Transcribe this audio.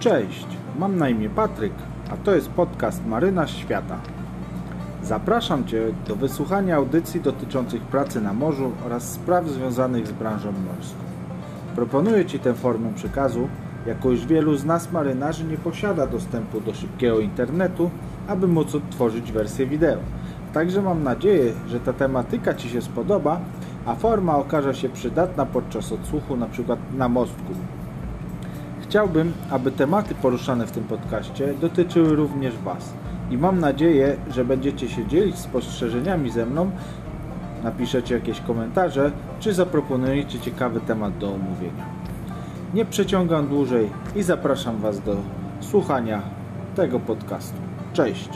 Cześć, mam na imię Patryk, a to jest podcast Marynarz Świata. Zapraszam Cię do wysłuchania audycji dotyczących pracy na morzu oraz spraw związanych z branżą morską. Proponuję Ci tę formę przekazu, jako iż wielu z nas marynarzy nie posiada dostępu do szybkiego internetu, aby móc odtworzyć wersję wideo. Także mam nadzieję, że ta tematyka Ci się spodoba, a forma okaże się przydatna podczas odsłuchu np. na mostku. Chciałbym, aby tematy poruszane w tym podcaście dotyczyły również Was i mam nadzieję, że będziecie się dzielić spostrzeżeniami ze mną, napiszecie jakieś komentarze, czy zaproponujecie ciekawy temat do omówienia. Nie przeciągam dłużej i zapraszam Was do słuchania tego podcastu. Cześć!